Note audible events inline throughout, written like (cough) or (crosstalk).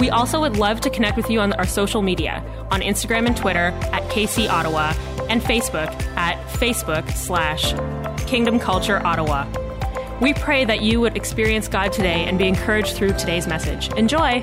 We also would love to connect with you on our social media on Instagram and Twitter at KC Ottawa and Facebook at Facebook slash Kingdom Culture Ottawa. We pray that you would experience God today and be encouraged through today's message. Enjoy!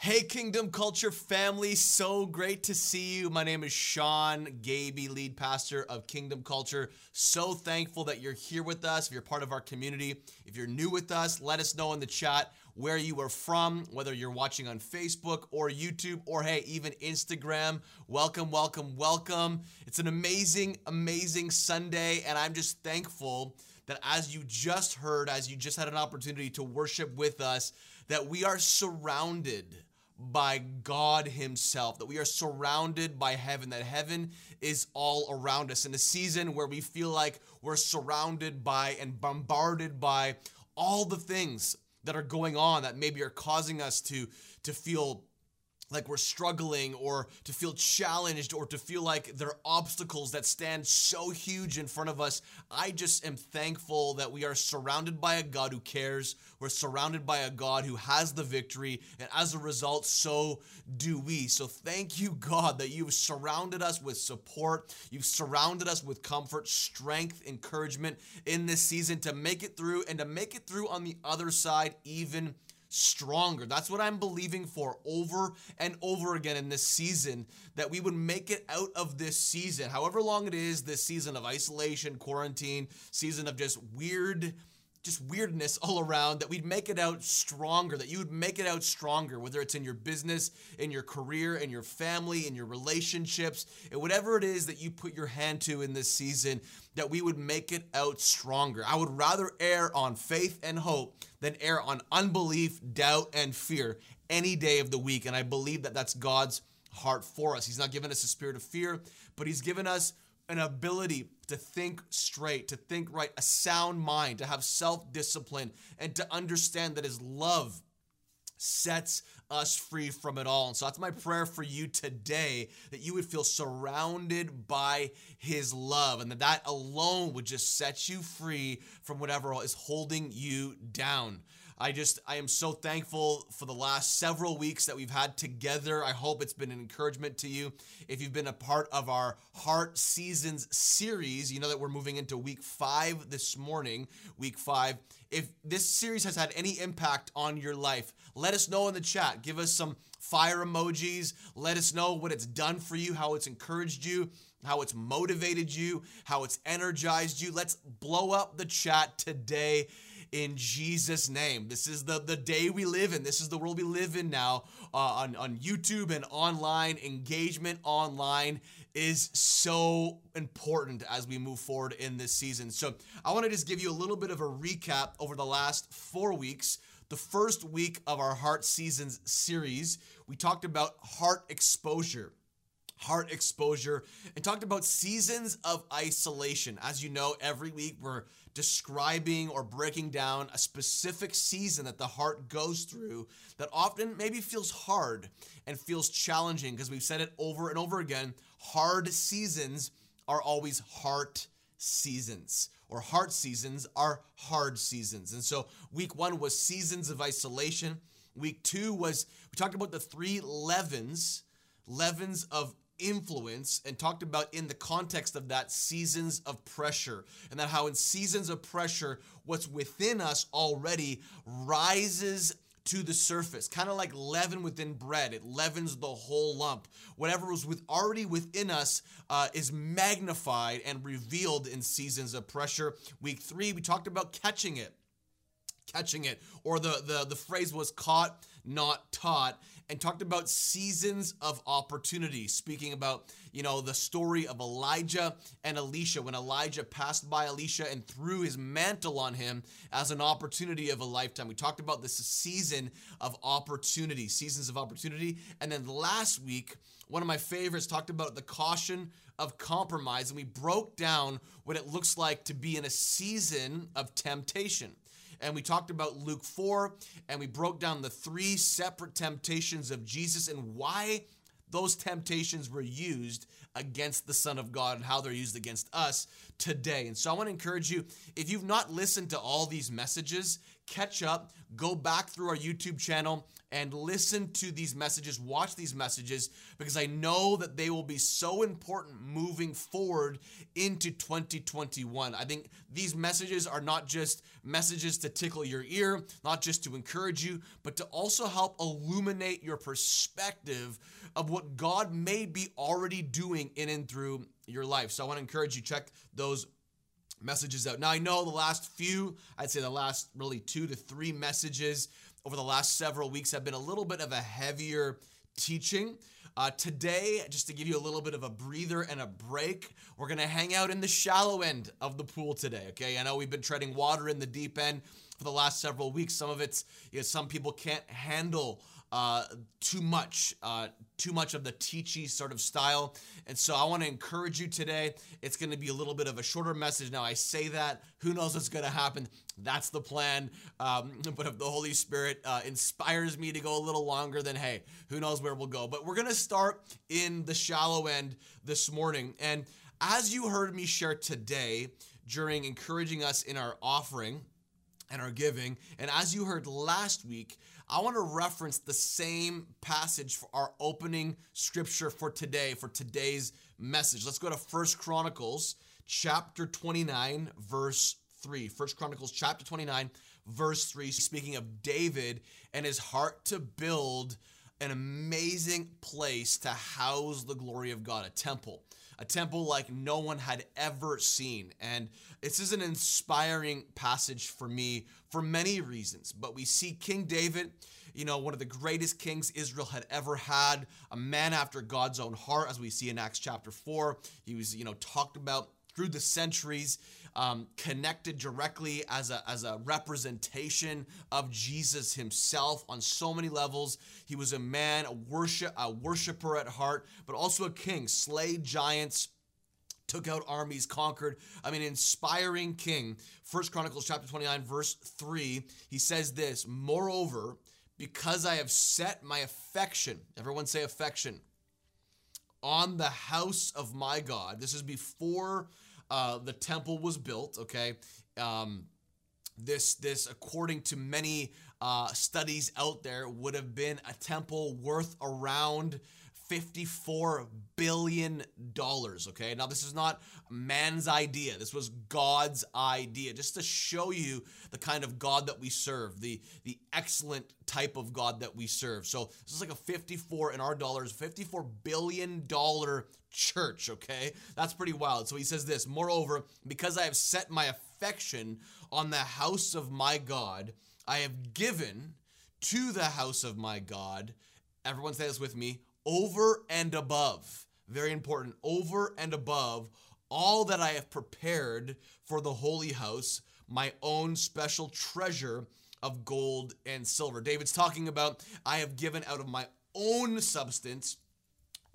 Hey, Kingdom Culture family, so great to see you. My name is Sean Gaby, lead pastor of Kingdom Culture. So thankful that you're here with us. If you're part of our community, if you're new with us, let us know in the chat where you are from, whether you're watching on Facebook or YouTube or hey, even Instagram. Welcome, welcome, welcome. It's an amazing, amazing Sunday, and I'm just thankful that as you just heard, as you just had an opportunity to worship with us, that we are surrounded by God Himself, that we are surrounded by heaven, that heaven is all around us in a season where we feel like we're surrounded by and bombarded by all the things that are going on that maybe are causing us to to feel like we're struggling or to feel challenged or to feel like there are obstacles that stand so huge in front of us. I just am thankful that we are surrounded by a God who cares. We're surrounded by a God who has the victory. And as a result, so do we. So thank you, God, that you've surrounded us with support. You've surrounded us with comfort, strength, encouragement in this season to make it through and to make it through on the other side even stronger. That's what I'm believing for over and over again in this season that we would make it out of this season, however long it is, this season of isolation, quarantine, season of just weird just weirdness (laughs) all around that we'd make it out stronger that you would make it out stronger whether it's in your business in your career in your family in your relationships and whatever it is that you put your hand to in this season that we would make it out stronger. I would rather err on faith and hope than err on unbelief doubt and fear any day of the week. And i believe that that's god's heart for us. He's not given us a spirit of fear but he's given us an ability to think straight, to think right, a sound mind, to have self discipline, and to understand that His love sets us free from it all. And so that's my prayer for you today that you would feel surrounded by his love and that that alone would just set you free from whatever is holding you down. I just, I am so thankful for the last several weeks that we've had together. I hope it's been an encouragement to you. If you've been a part of our Heart Seasons series, you know that we're moving into week five this morning, week five. If this series has had any impact on your life, let us know in the chat. Give us some fire emojis. Let us know what it's done for you, how it's encouraged you, how it's motivated you, how it's energized you. Let's blow up the chat today in Jesus' name. This is the, the day we live in. This is the world we live in now uh, on, on YouTube and online. Engagement online is so important as we move forward in this season. So I want to just give you a little bit of a recap over the last four weeks. The first week of our Heart Seasons series, we talked about heart exposure heart exposure and talked about seasons of isolation. As you know, every week we're describing or breaking down a specific season that the heart goes through that often maybe feels hard and feels challenging because we've said it over and over again. Hard seasons are always heart seasons, or heart seasons are hard seasons. And so, week one was seasons of isolation. Week two was, we talked about the three leavens, leavens of influence and talked about in the context of that seasons of pressure and that how in seasons of pressure what's within us already rises to the surface kind of like leaven within bread. It leavens the whole lump. Whatever was with already within us uh, is magnified and revealed in seasons of pressure. Week three we talked about catching it. Catching it. Or the, the, the phrase was caught, not taught, and talked about seasons of opportunity, speaking about, you know, the story of Elijah and Elisha when Elijah passed by Elisha and threw his mantle on him as an opportunity of a lifetime. We talked about this season of opportunity, seasons of opportunity. And then last week, one of my favorites talked about the caution of compromise, and we broke down what it looks like to be in a season of temptation and we talked about Luke 4, and we broke down the three separate temptations of Jesus and why those temptations were used against the Son of God and how they're used against us today. And so I want to encourage you if you've not listened to all these messages, catch up, go back through our YouTube channel and listen to these messages, watch these messages, because I know that they will be so important moving forward into 2021. I think these messages are not just messages to tickle your ear, not just to encourage you, but to also help illuminate your perspective of what God may be already doing in and through your life. So I want to encourage you check those messages out. Now I know the last few, I'd say the last really 2 to 3 messages over the last several weeks have been a little bit of a heavier teaching. Uh, today, just to give you a little bit of a breather and a break, we're going to hang out in the shallow end of the pool today. Okay, I know we've been treading water in the deep end for the last several weeks. Some of it's, you know, some people can't handle uh, too much, uh, too much of the teachy sort of style. And so I want to encourage you today. It's going to be a little bit of a shorter message. Now, I say that, who knows what's going to happen? That's the plan. Um, (laughs) but if the Holy Spirit uh, inspires me to go a little longer, then hey, who knows where we'll go. But we're going to start in the shallow end this morning. And as you heard me share today during encouraging us in our offering, and our giving. And as you heard last week, I want to reference the same passage for our opening scripture for today, for today's message. Let's go to First Chronicles chapter 29, verse 3. First Chronicles chapter 29, verse 3, speaking of David and his heart to build an amazing place to house the glory of God, a temple a temple like no one had ever seen. And this is an inspiring passage for me for many reasons. But we see King David, you know, one of the greatest kings Israel had ever had, a man after God's own heart, as we see in Acts chapter 4. He was, you know, talked about through the centuries um, connected directly as a, as a representation of Jesus himself on so many levels. He was a man, a worship, a worshiper at heart, but also a king, slayed giants took out armies, conquered. I mean, inspiring king. First Chronicles chapter 29, verse 3, he says this Moreover, because I have set my affection, everyone say affection, on the house of my God. This is before uh, the temple was built. Okay, um, this this according to many uh, studies out there would have been a temple worth around 54 billion dollars okay? Now this is not man's idea. This was god's idea. Just to show you the kind of god that we serve the the excellent type of god that we serve. So this is like a 54 in our dollars 54 billion dollar church okay that's pretty wild so he says this moreover because i have set my affection on the house of my god i have given to the house of my god everyone say this with me over and above, very important, over and above all that I have prepared for the holy house, my own special treasure of gold and silver. David's talking about, I have given out of my own substance,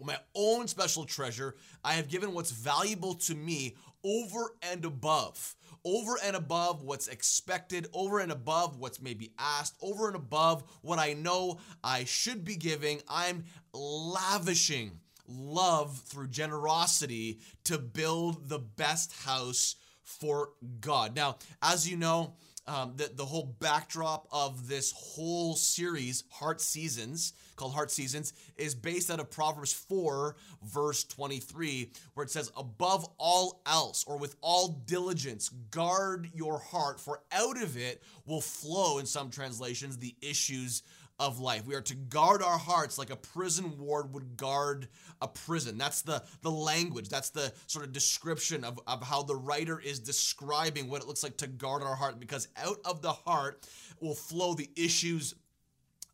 my own special treasure. I have given what's valuable to me over and above over and above what's expected, over and above what's maybe asked, over and above what I know I should be giving. I'm lavishing love through generosity to build the best house for God. Now, as you know, um, the, the whole backdrop of this whole series, Heart Seasons, called Heart Seasons, is based out of Proverbs 4, verse 23, where it says, Above all else, or with all diligence, guard your heart, for out of it will flow, in some translations, the issues of life. We are to guard our hearts like a prison ward would guard a prison. That's the, the language, that's the sort of description of, of how the writer is describing what it looks like to guard our heart, because out of the heart will flow the issues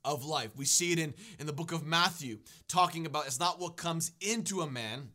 of life. We see it in, in the book of Matthew, talking about it's not what comes into a man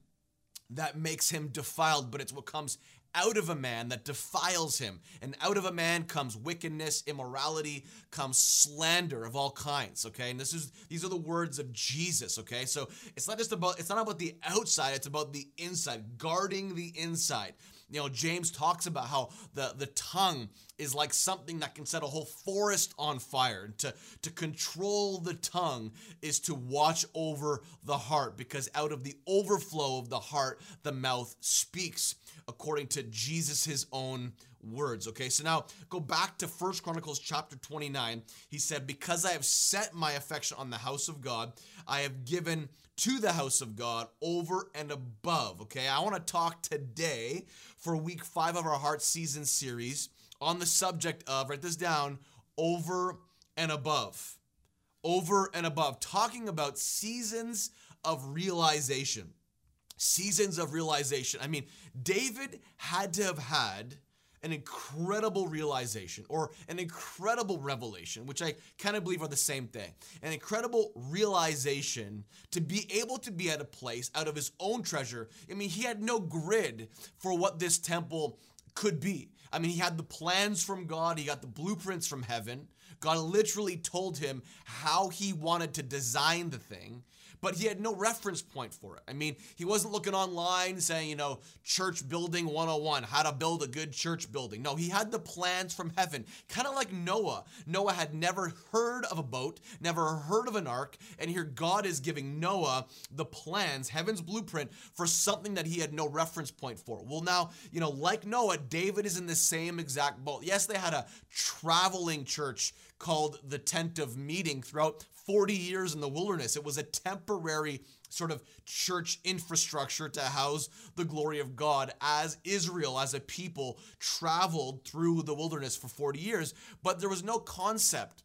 that makes him defiled, but it's what comes out of a man that defiles him. And out of a man comes wickedness, immorality, comes slander of all kinds. Okay. And this is these are the words of Jesus. Okay. So it's not just about it's not about the outside, it's about the inside, guarding the inside. You know, James talks about how the, the tongue is like something that can set a whole forest on fire. To, to control the tongue is to watch over the heart because out of the overflow of the heart, the mouth speaks, according to Jesus' his own words. Okay, so now go back to First Chronicles chapter 29. He said, Because I have set my affection on the house of God, I have given to the house of God over and above. Okay, I want to talk today for week five of our Heart Season series on the subject of, write this down, over and above. Over and above, talking about seasons of realization. Seasons of realization. I mean, David had to have had an incredible realization or an incredible revelation, which I kind of believe are the same thing. An incredible realization to be able to be at a place out of his own treasure. I mean, he had no grid for what this temple could be. I mean, he had the plans from God, he got the blueprints from heaven. God literally told him how he wanted to design the thing but he had no reference point for it. I mean, he wasn't looking online saying, you know, church building 101, how to build a good church building. No, he had the plans from heaven, kind of like Noah. Noah had never heard of a boat, never heard of an ark, and here God is giving Noah the plans, heaven's blueprint for something that he had no reference point for. Well, now, you know, like Noah, David is in the same exact boat. Yes, they had a traveling church called the tent of meeting throughout 40 years in the wilderness. It was a temporary sort of church infrastructure to house the glory of God as Israel, as a people, traveled through the wilderness for 40 years. But there was no concept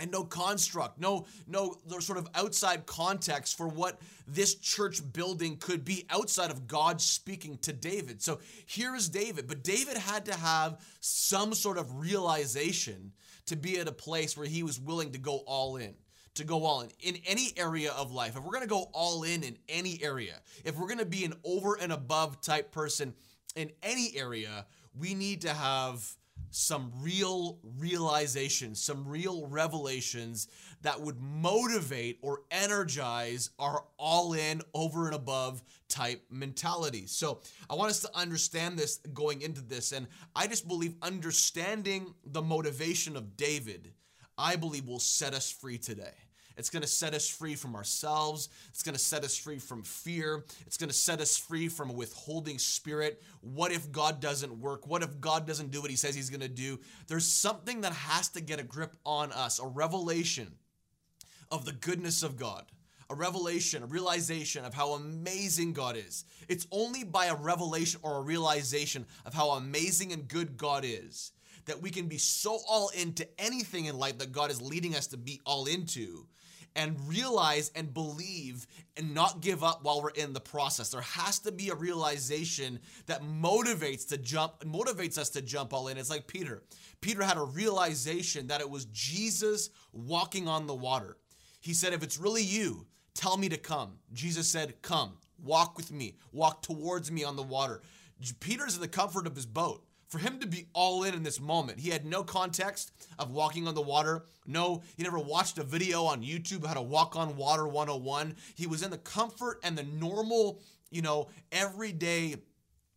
and no construct, no no sort of outside context for what this church building could be outside of God speaking to David. So here is David, but David had to have some sort of realization to be at a place where he was willing to go all in to go all in in any area of life. If we're going to go all in in any area, if we're going to be an over and above type person in any area, we need to have some real realizations, some real revelations that would motivate or energize our all in, over and above type mentality. So I want us to understand this going into this. And I just believe understanding the motivation of David I believe will set us free today. It's going to set us free from ourselves. It's going to set us free from fear. It's going to set us free from a withholding spirit. What if God doesn't work? What if God doesn't do what he says he's going to do? There's something that has to get a grip on us, a revelation of the goodness of God a revelation, a realization of how amazing God is. It's only by a revelation or a realization of how amazing and good God is that we can be so all into anything in life that God is leading us to be all into and realize and believe and not give up while we're in the process. There has to be a realization that motivates to jump motivates us to jump all in. It's like Peter. Peter had a realization that it was Jesus walking on the water. He said, "If it's really you, tell me to come." Jesus said, "Come, walk with me. Walk towards me on the water." Peter's in the comfort of his boat for him to be all in in this moment. He had no context of walking on the water. No, he never watched a video on YouTube how to walk on water 101. He was in the comfort and the normal, you know, everyday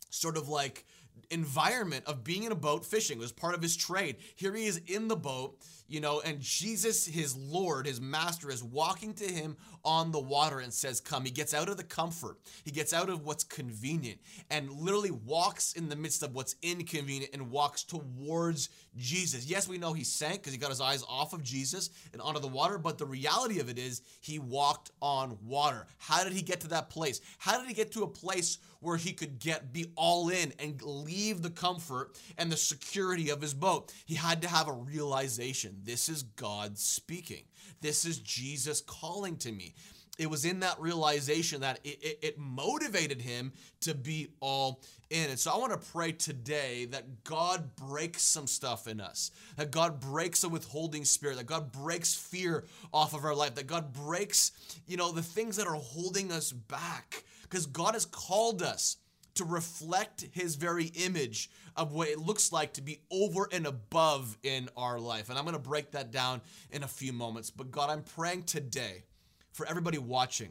sort of like environment of being in a boat fishing. It was part of his trade. Here he is in the boat, you know, and Jesus, his Lord, his master, is walking to him on the water and says, Come. He gets out of the comfort, he gets out of what's convenient and literally walks in the midst of what's inconvenient and walks towards Jesus. Yes, we know he sank because he got his eyes off of Jesus and onto the water, but the reality of it is he walked on water. How did he get to that place? How did he get to a place where he could get be all in and leave the comfort and the security of his boat? He had to have a realization this is God speaking. This is Jesus calling to me. It was in that realization that it, it, it motivated him to be all in. And so I want to pray today that God breaks some stuff in us, that God breaks a withholding spirit, that God breaks fear off of our life, that God breaks, you know, the things that are holding us back. Because God has called us to reflect his very image of what it looks like to be over and above in our life. And I'm going to break that down in a few moments. But God, I'm praying today for everybody watching.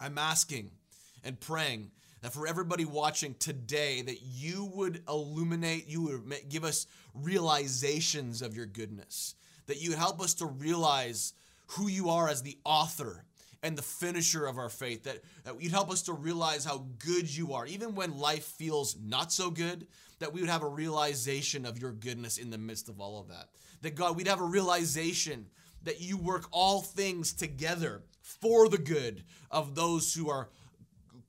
I'm asking and praying that for everybody watching today that you would illuminate, you would give us realizations of your goodness, that you help us to realize who you are as the author and the finisher of our faith, that, that you'd help us to realize how good you are, even when life feels not so good, that we would have a realization of your goodness in the midst of all of that. That God, we'd have a realization that you work all things together for the good of those who are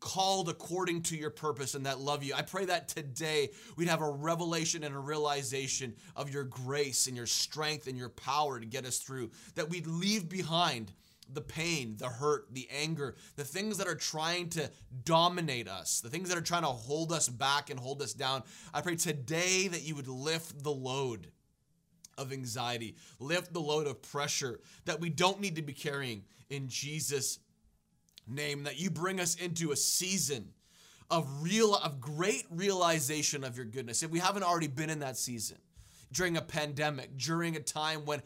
called according to your purpose and that love you. I pray that today we'd have a revelation and a realization of your grace and your strength and your power to get us through, that we'd leave behind the pain, the hurt, the anger, the things that are trying to dominate us, the things that are trying to hold us back and hold us down. I pray today that you would lift the load of anxiety, lift the load of pressure that we don't need to be carrying in Jesus' name, that you bring us into a season of real of great realization of your goodness. If we haven't already been in that season, during a pandemic, during a time when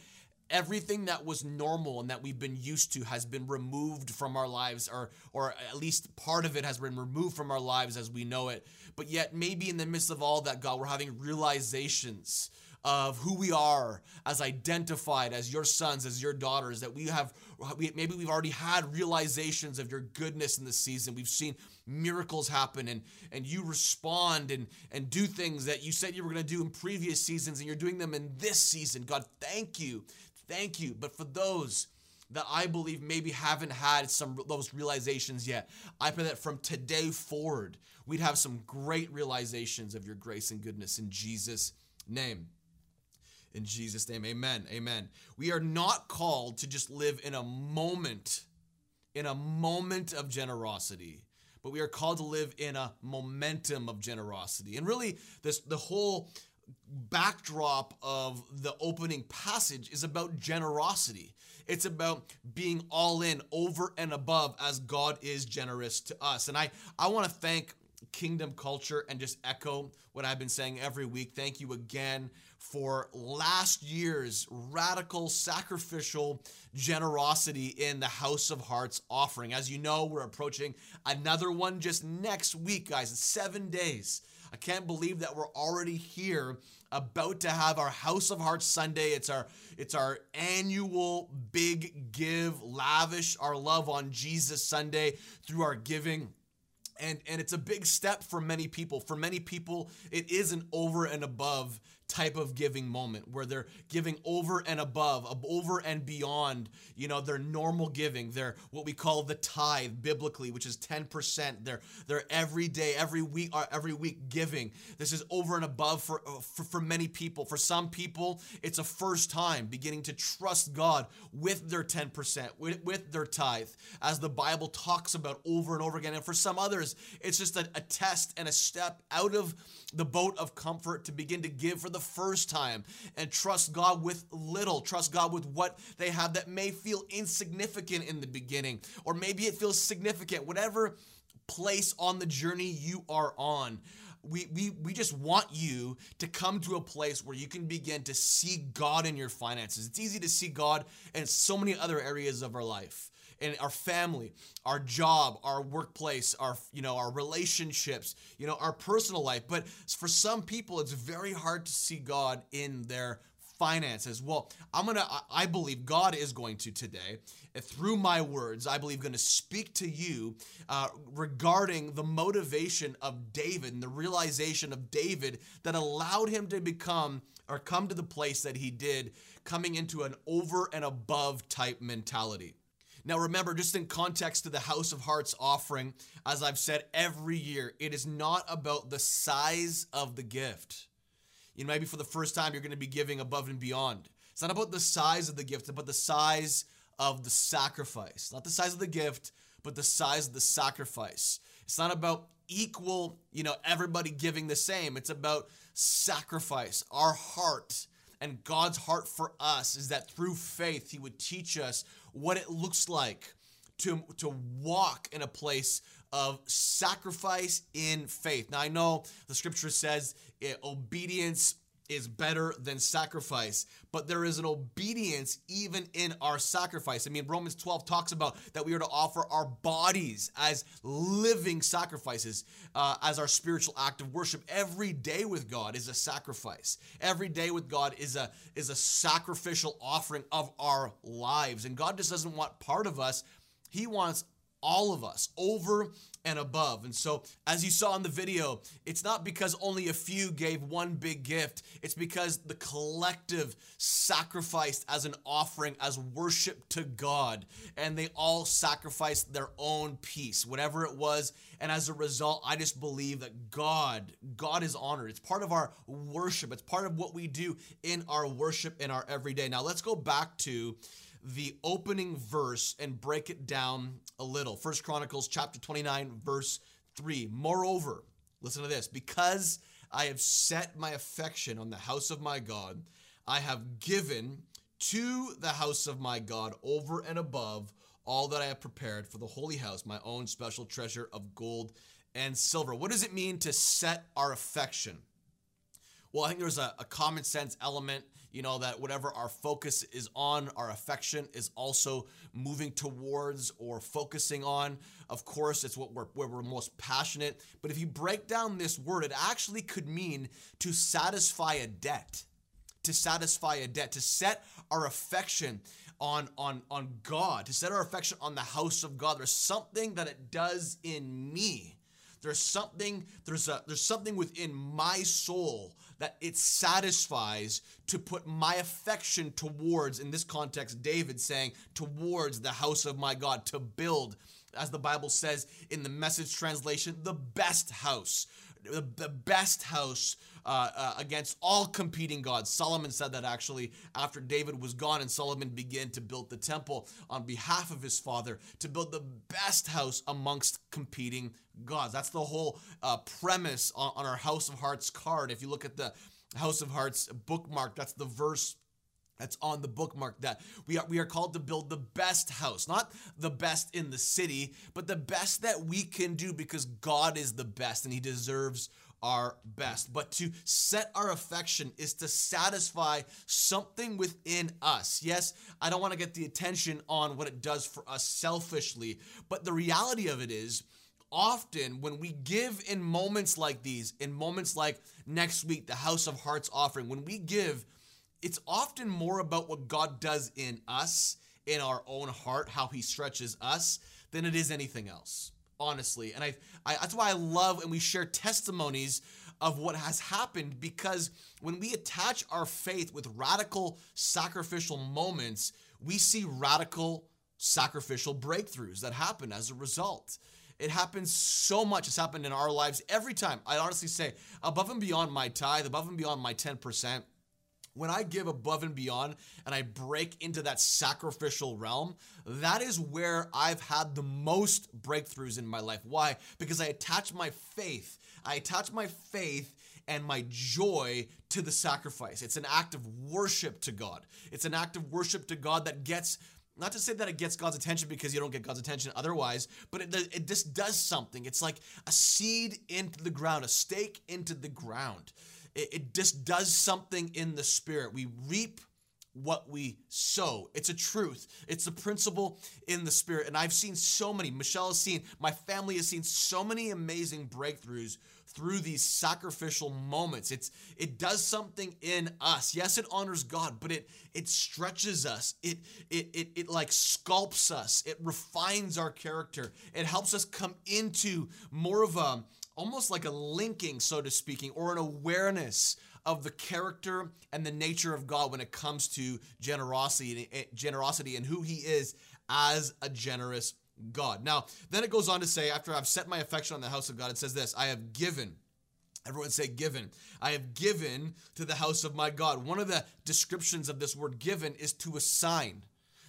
everything that was normal and that we've been used to has been removed from our lives or or at least part of it has been removed from our lives as we know it. But yet maybe in the midst of all that god we're having realizations of who we are as identified as your sons as your daughters that we have we, maybe we've already had realizations of your goodness in the season. We've seen miracles happen and and you respond and and do things that you said you were going to do in previous seasons and you're doing them in this season. God thank you Thank you. But for those that I believe maybe haven't had some those realizations yet, I pray that from today forward, we'd have some great realizations of your grace and goodness in Jesus' name. In Jesus' name, amen. Amen. We are not called to just live in a moment, in a moment of generosity but we are called to live in a momentum of generosity. And really, this the whole backdrop of the opening passage is about generosity. It's about being all in over and above as God is generous to us. And I, I want to thank Kingdom Culture and just echo what I've been saying every week. Thank you again for last year's radical sacrificial generosity in the House of Hearts offering. As you know, we're approaching another one just next week, guys. Seven days. I can't believe that we're already here about to have our House of Hearts Sunday. It's our it's our annual big give, lavish our love on Jesus Sunday through our giving. And and it's a big step for many people. For many people, it is an over and above type of giving moment where they're giving over and above, over and beyond, you know, their normal giving, their what we call the tithe biblically, which is 10%. Their their every day, every week, uh, every week giving. This is over and above for, uh, for for many people. For some people, it's a first time beginning to trust God with their 10%, with, with their tithe, as the Bible talks about over and over again. And for some others, it's just a, a test and a step out of the boat of comfort to begin to give for the first time and trust God with little, trust God with what they have that may feel insignificant in the beginning, or maybe it feels significant, whatever place on the journey you are on. We, we, we just want you to come to a place where you can begin to see God in your finances. It's easy to see God in so many other areas of our life in our family, our job, our workplace, our you know, our relationships, you know, our personal life. But for some people it's very hard to see God in their finances. Well, I'm going to I believe God is going to today through my words, I believe going to speak to you uh, regarding the motivation of David and the realization of David that allowed him to become or come to the place that he did, coming into an over and above type mentality. Now, remember, just in context to the House of Hearts offering, as I've said every year, it is not about the size of the gift. You know, maybe for the first time, you're going to be giving above and beyond. It's not about the size of the gift, but the size of the sacrifice. Not the size of the gift, but the size of the sacrifice. It's not about equal, you know, everybody giving the same. It's about sacrifice. Our heart and God's heart for us is that through faith, He would teach us what it looks like to, to walk in a place of sacrifice in faith. Now, I know the scripture says it, eh, obedience is better than sacrifice, but there is an obedience even in our sacrifice. I mean, Romans 12 talks about that we are to offer our bodies as living sacrifices, uh, as our spiritual act of worship. Every day with God is a sacrifice. Every day with God is a is a sacrificial offering of our lives. And God just doesn't want part of us; He wants all of us over and above. And so, as you saw in the video, it's not because only a few gave one big gift, it's because the collective sacrificed as an offering, as worship to God, and they all sacrificed their own piece, whatever it was. And as a result, I just believe that God, God is honored. It's part of our worship, it's part of what we do in our worship in our everyday. Now, let's go back to the opening verse and break it down a little. First Chronicles chapter 29 verse 3. Moreover, listen to this, because I have set my affection on the house of my God, I have given to the house of my God over and above all that I have prepared for the holy house, my own special treasure of gold and silver. What does it mean to set our affection? Well, I think there's a, a common sense element you know, that whatever our focus is on, our affection is also moving towards or focusing on. Of course, it's what we're, where we're most passionate. But if you break down this word, it actually could mean to satisfy a debt, to satisfy a debt, to set our affection on on on God, to set our affection on the house of God. There's something that it does in me. There's something there's a there's something within my soul that it satisfies to put my affection towards, in this context, David saying, towards the house of my God, to build, as the Bible says in the message translation, the best house. The, the best house uh, uh, against all competing gods. Solomon said that actually after David was gone, and Solomon began to build the temple on behalf of his father to build the best house amongst competing gods. That's the whole uh, premise on, on our House of Hearts card. If you look at the House of Hearts bookmark, that's the verse that's on the bookmark that we are, we are called to build the best house, not the best in the city, but the best that we can do because God is the best and He deserves our best. But to set our affection is to satisfy something within us. Yes, I don't want to get the attention on what it does for us selfishly, but the reality of it is, often when we give in moments like these, in moments like next week, the House of Hearts offering, when we give, it's often more about what God does in us, in our own heart, how He stretches us, than it is anything else. Honestly, and I, I that's why I love and we share testimonies of what has happened because when we attach our faith with radical sacrificial moments, we see radical sacrificial breakthroughs that happen as a result. It happens so much. It's happened in our lives every time. I honestly say, above and beyond my tithe, above and beyond my 10%, when I give above and beyond and I break into that sacrificial realm, that is where I've had the most breakthroughs in my life. Why? Because I attach my faith. I attach my faith and my joy to the sacrifice. It's an act of worship to God. It's an act of worship to God that gets not to say that it gets God's attention because you don't get God's attention otherwise, but it, it just does something. It's like a seed into the ground, a stake into the ground. It, it just does something in the spirit. We reap what we sow. It's a truth. It's a principle in the spirit. And I've seen so many, Michelle has seen, my family has seen so many amazing breakthroughs through these sacrificial moments. It's it does something in us. Yes, it honors God, but it it stretches us. It it it, it like sculpts us. It refines our character. It helps us come into more of a almost like a linking, so to speaking, or an awareness of the character and the nature of God when it comes to generosity, eh, generosity and who He is as a generous God. Now, then it goes on to say, after I've set my affection on the house of God, it says this I have given Everyone say given. I have given to the house of my God. One of the descriptions of this word given is to assign.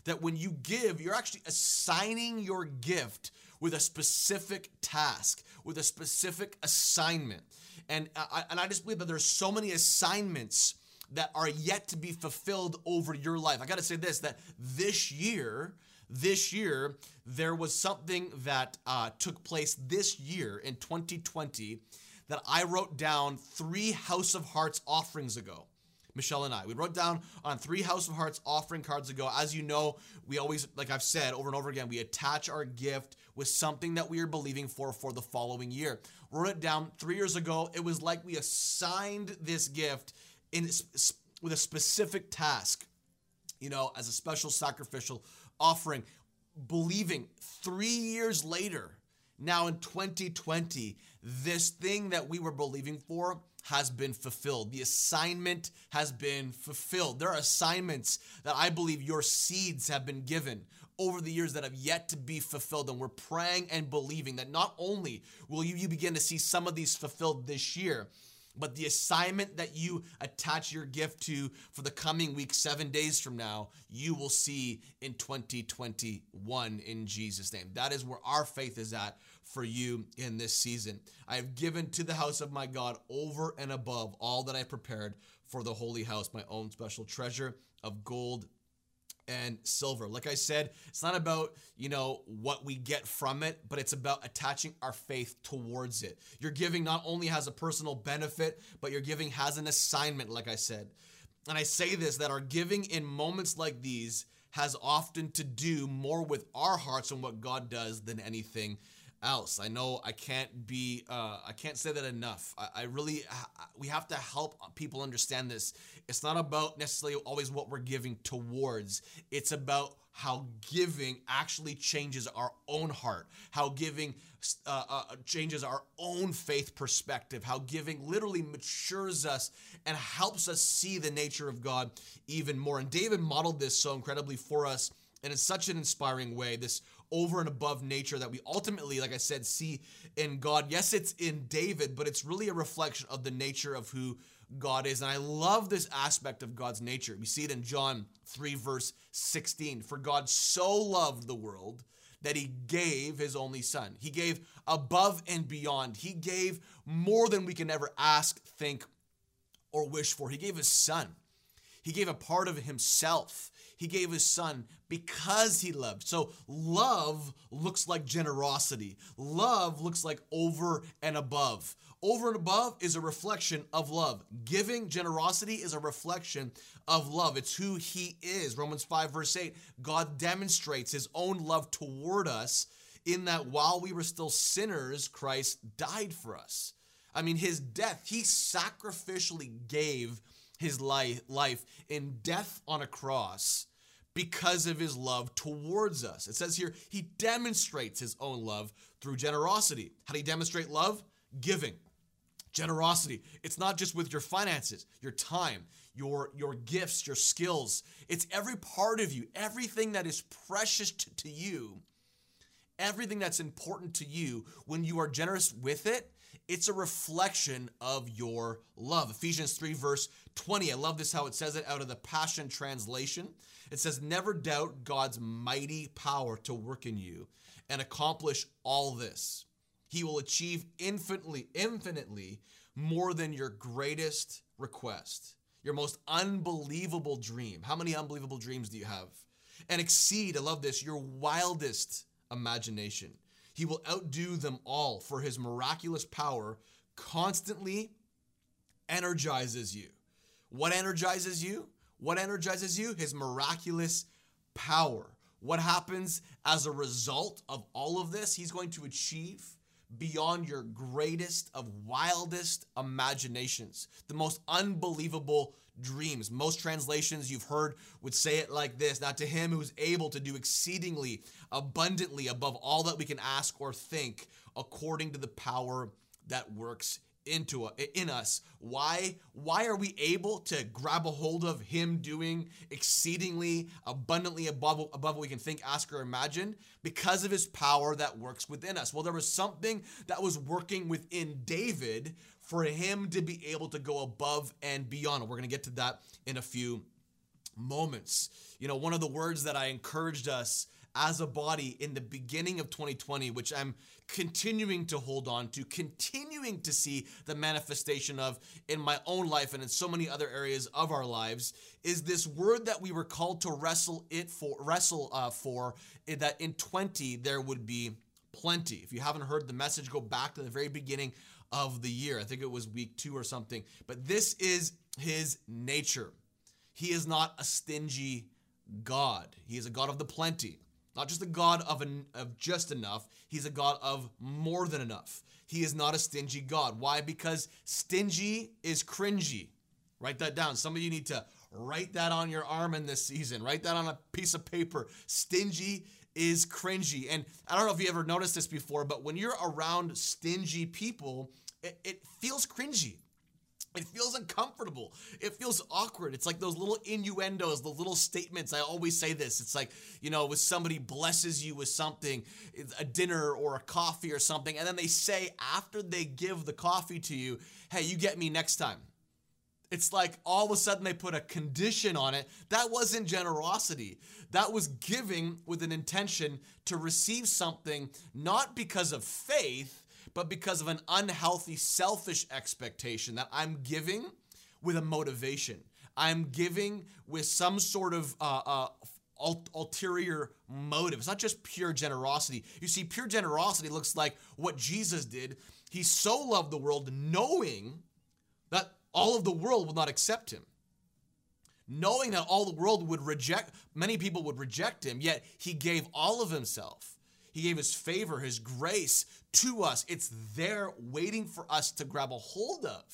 That when you give, you're actually assigning your gift with a specific task, with a specific assignment. And I, and I just believe that there's so many assignments that are yet to be fulfilled over your life. I got to say this that this year, this year, there was something that uh, took place this year in 2020 that I wrote down three House of Hearts offerings ago. Michelle and I. We wrote down on three House of Hearts offering cards ago. As you know, we always, like I've said over and over again, we attach our gift with something that we are believing for for the following year. Wrote it down three years ago. It was like we assigned this gift in with a specific task, you know, as a special sacrificial offering, believing three years later, now in 2020, this thing that we were believing for has been fulfilled. The assignment has been fulfilled. There are assignments that I believe your seeds have been given over the years that have yet to be fulfilled. And we're praying and believing that not only will you, you begin to see some of these fulfilled this year, but the assignment that you attach your gift to for the coming week, seven days from now, you will see in 2021 in Jesus' name. That is where our faith is at for you in this season. I have given to the house of my God over and above all that I prepared for the holy house, my own special treasure of gold and silver. Like I said, it's not about, you know, what we get from it, but it's about attaching our faith towards it. Your giving not only has a personal benefit, but your giving has an assignment, like I said. And I say this that our giving in moments like these has often to do more with our hearts and what God does than anything else. I know I can't be, uh, I can't say that enough. I, I really, we have to help people understand this. It's not about necessarily always what we're giving towards, it's about how giving actually changes our own heart, how giving uh, uh, changes our own faith perspective, how giving literally matures us and helps us see the nature of God even more. And David modeled this so incredibly for us and in such an inspiring way. This over and above nature that we ultimately, like I said, see in God. Yes, it's in David, but it's really a reflection of the nature of who God is. And I love this aspect of God's nature. We see it in John 3, verse 16. For God so loved the world that he gave his only son. He gave above and beyond. He gave more than we can ever ask, think, or wish for. He gave his son. He gave a part of himself. He gave his son because he loved. So love looks like generosity. Love looks like over and above. Over and above is a reflection of love. Giving generosity is a reflection of love. It's who he is. Romans 5, verse 8 God demonstrates his own love toward us in that while we were still sinners, Christ died for us. I mean, his death, he sacrificially gave his life, life in death on a cross because of his love towards us. It says here, he demonstrates his own love through generosity. How do you demonstrate love? Giving. Generosity. It's not just with your finances, your time, your, your gifts, your skills. It's every part of you, everything that is precious to, to you, everything that's important to you. When you are generous with it, it's a reflection of your love. Ephesians 3, verse 20. I love this how it says it out of the Passion Translation. It says, Never doubt God's mighty power to work in you and accomplish all this. He will achieve infinitely, infinitely more than your greatest request, your most unbelievable dream. How many unbelievable dreams do you have? And exceed, I love this, your wildest imagination. He will outdo them all, for his miraculous power constantly energizes you. What energizes you? What energizes you? His miraculous power. What happens as a result of all of this? He's going to achieve beyond your greatest of wildest imaginations, the most unbelievable dreams. Most translations you've heard would say it like this Now, to him who is able to do exceedingly abundantly above all that we can ask or think, according to the power that works into in us. Why why are we able to grab a hold of him doing exceedingly abundantly above above what we can think, ask or imagine because of his power that works within us. Well, there was something that was working within David for him to be able to go above and beyond. We're going to get to that in a few moments. You know, one of the words that I encouraged us as a body in the beginning of 2020, which I'm continuing to hold on to, continuing to see the manifestation of in my own life and in so many other areas of our lives, is this word that we were called to wrestle it for, wrestle uh, for, eh, that in 20 there would be plenty. If you haven't heard the message, go back to the very beginning of the year. I think it was week two or something. But this is his nature. He is not a stingy God. He is a God of the plenty. Not just a God of, an, of just enough, he's a God of more than enough. He is not a stingy God. Why? Because stingy is cringy. Write that down. Some of you need to write that on your arm in this season. Write that on a piece of paper. Stingy is cringy. And I don't know if you ever noticed this before, but when you're around stingy people, it, it feels cringy. It feels uncomfortable. It feels awkward. It's like those little innuendos, the little statements. I always say this. It's like, you know, with somebody blesses you with something, a dinner or a coffee or something, and then they say after they give the coffee to you, hey, you get me next time. It's like all of a sudden they put a condition on it. That wasn't generosity. That was giving with an intention to receive something, not because of faith, but because of an unhealthy, selfish expectation that I'm giving with a motivation. I'm giving with some sort of uh, uh, ulterior motive. It's not just pure generosity. You see, pure generosity looks like what Jesus did. He so loved the world, knowing that all of the world will not accept him. Knowing that all the world would reject, many people would reject him, yet he gave all of himself. He gave his favor, his grace to us. It's there waiting for us to grab a hold of.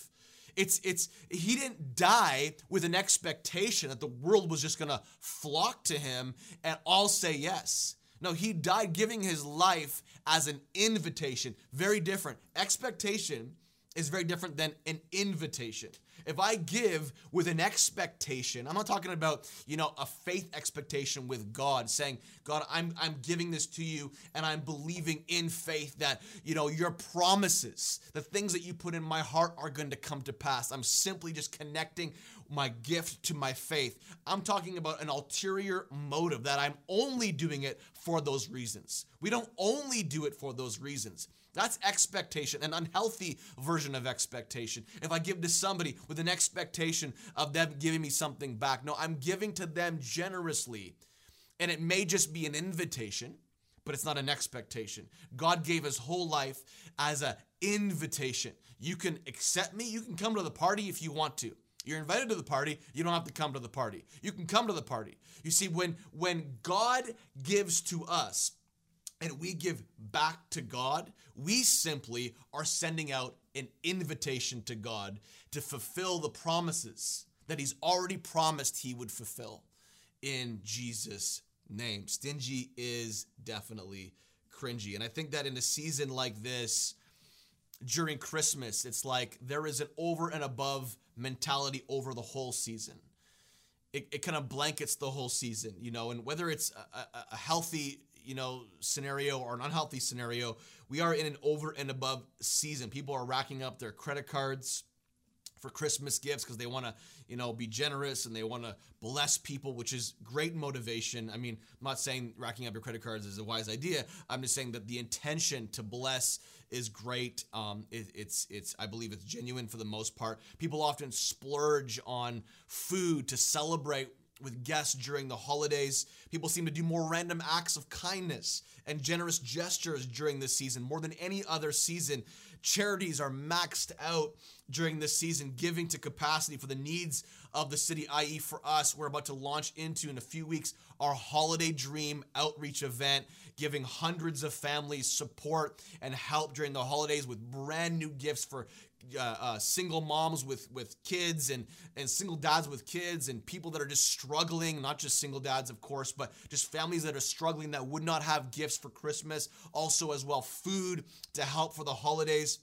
It's it's he didn't die with an expectation that the world was just going to flock to him and all say yes. No, he died giving his life as an invitation. Very different. Expectation is very different than an invitation. If I give with an expectation, I'm not talking about, you know, a faith expectation with God saying, God, I'm I'm giving this to you and I'm believing in faith that, you know, your promises, the things that you put in my heart are going to come to pass. I'm simply just connecting my gift to my faith. I'm talking about an ulterior motive that I'm only doing it for those reasons. We don't only do it for those reasons. That's expectation, an unhealthy version of expectation. If I give to somebody with an expectation of them giving me something back, no, I'm giving to them generously. And it may just be an invitation, but it's not an expectation. God gave his whole life as an invitation. You can accept me, you can come to the party if you want to. You're invited to the party, you don't have to come to the party. You can come to the party. You see when when God gives to us, and we give back to God, we simply are sending out an invitation to God to fulfill the promises that He's already promised He would fulfill in Jesus' name. Stingy is definitely cringy. And I think that in a season like this, during Christmas, it's like there is an over and above mentality over the whole season. It, it kind of blankets the whole season, you know, and whether it's a, a, a healthy you know scenario or an unhealthy scenario we are in an over and above season. People are racking up their credit cards for christmas gifts because they want to you know be generous and they want to bless people which is great motivation. I mean i'm not saying racking up your credit cards is a wise idea. I'm just saying that the intention to bless is great. Um, it, it's it's i believe it's genuine for the most part. People often splurge on food to celebrate with guests during the holidays. People seem to do more random acts of kindness and generous gestures during this season more than any other season. Charities are maxed out during this season, giving to capacity for the needs of the city, i.e., for us. We're about to launch into, in a few weeks, our Holiday Dream outreach event, giving hundreds of families support and help during the holidays with brand new gifts for uh, uh, single moms with with kids and and single dads with kids and people that are just struggling not just single dads of course but just families that are struggling that would not have gifts for christmas also as well food to help for the holidays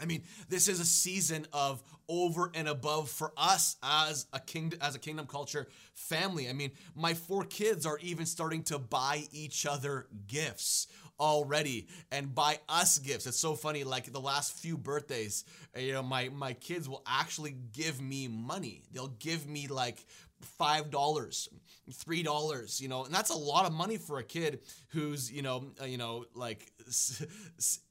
I mean, this is a season of over and above for us as a kingdom as a kingdom culture family. I mean, my four kids are even starting to buy each other gifts already and buy us gifts. It's so funny like the last few birthdays, you know, my my kids will actually give me money. They'll give me like five dollars three dollars you know and that's a lot of money for a kid who's you know uh, you know like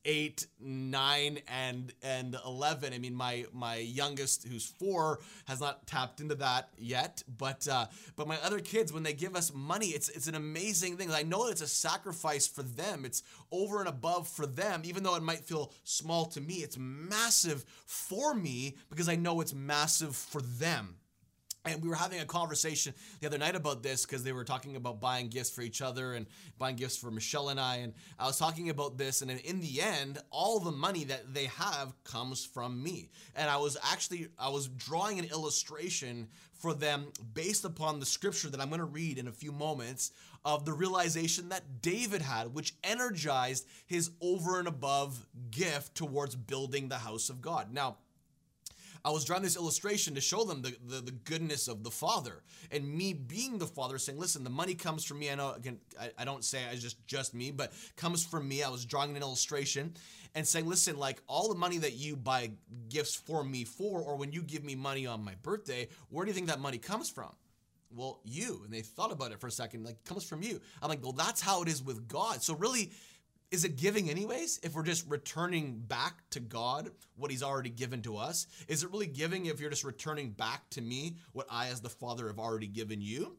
eight nine and and 11 i mean my my youngest who's four has not tapped into that yet but uh but my other kids when they give us money it's it's an amazing thing. I know it's a sacrifice for them. It's over and above for them even though it might feel small to me. It's massive for me because i know it's massive for them and we were having a conversation the other night about this because they were talking about buying gifts for each other and buying gifts for Michelle and I. And I was talking about this, and in the end, all the money that they have comes from me. And I was actually I was drawing an illustration for them based upon the scripture that I'm going to read in a few moments of the realization that David had, which energized his over and above gift towards building the house of God. Now I was drawing this illustration to show them the, the, the, goodness of the Father and me being the Father, saying, "Listen, the money comes from me." I know again, I, I don't say it's just just me, but comes from me. I was drawing an illustration and saying, "Listen, like all the money that you buy gifts for me for, or when you give me money on my birthday, where do you think that money comes from?" Well, you. And they thought about it for a second, like, comes from you. I'm like, well, that's how it is with God. So really, is it giving anyways if we're just returning back to God what he's already given to us? Is it really giving if you're just returning back to me what I as the Father have already given you?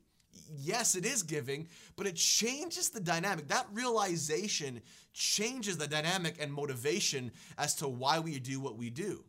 Yes, it is giving, but it changes the dynamic. That realization changes the dynamic and motivation as to why we do what we do.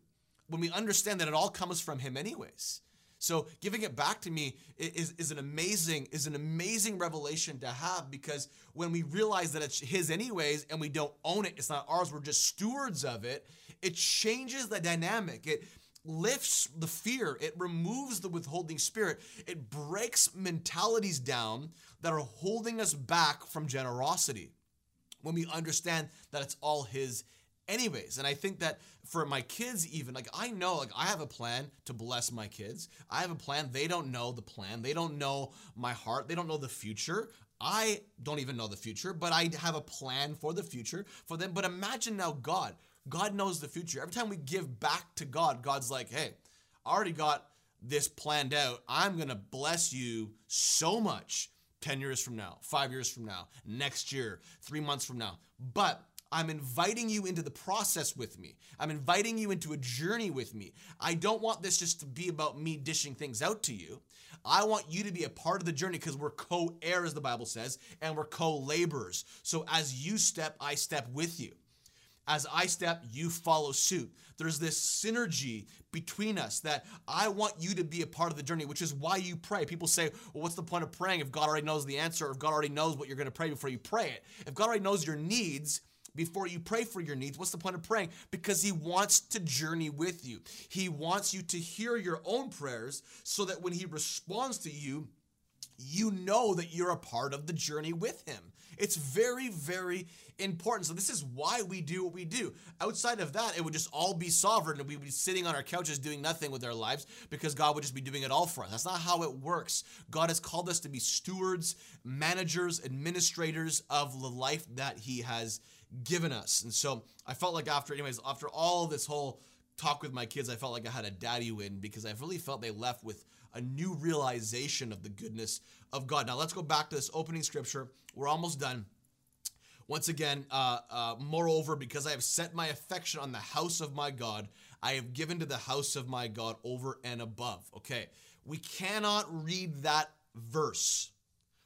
When we understand that it all comes from him anyways. So giving it back to me is, is an amazing is an amazing revelation to have because when we realize that it's his anyways and we don't own it, it's not ours, we're just stewards of it, it changes the dynamic. It lifts the fear, it removes the withholding spirit, it breaks mentalities down that are holding us back from generosity. When we understand that it's all his anyways. And I think that for my kids, even like I know, like I have a plan to bless my kids. I have a plan. They don't know the plan. They don't know my heart. They don't know the future. I don't even know the future, but I have a plan for the future for them. But imagine now God. God knows the future. Every time we give back to God, God's like, hey, I already got this planned out. I'm to bless you so much 10 years from now, five years from now, next year, three months from now. But I'm inviting you into the process with me. I'm inviting you into a journey with me. I don't want this just to be about me dishing things out to you. I want you to be a part of the journey because we're co heirs, the Bible says, and we're co laborers. So as you step, I step with you. As I step, you follow suit. There's this synergy between us that I want you to be a part of the journey, which is why you pray. People say, well, what's the point of praying if God already knows the answer, if God already knows what you're going to pray before you pray it? If God already knows your needs, before you pray for your needs. What's the point of praying? Because He wants to journey with you. He wants you to hear your own prayers so that when He responds to you, you know that you're a part of the journey with Him. It's very, very important. So, this is why we do what we do. Outside of that, it would just all be sovereign and we would be sitting on our couches doing nothing with our lives because God would just be doing it all for us. That's not how it works. God has called us to be stewards, managers, administrators of the life that He has given us. And so I felt like after, anyways, after all this whole talk with my kids, I felt like I had a daddy win because I really felt they left with a new realization of the goodness of God. Now let's go back to this opening scripture. We're almost done. Once again, uh, uh, moreover, because I have set my affection on the house of my God, I have given to the house of my God over and above. Okay, we cannot read that verse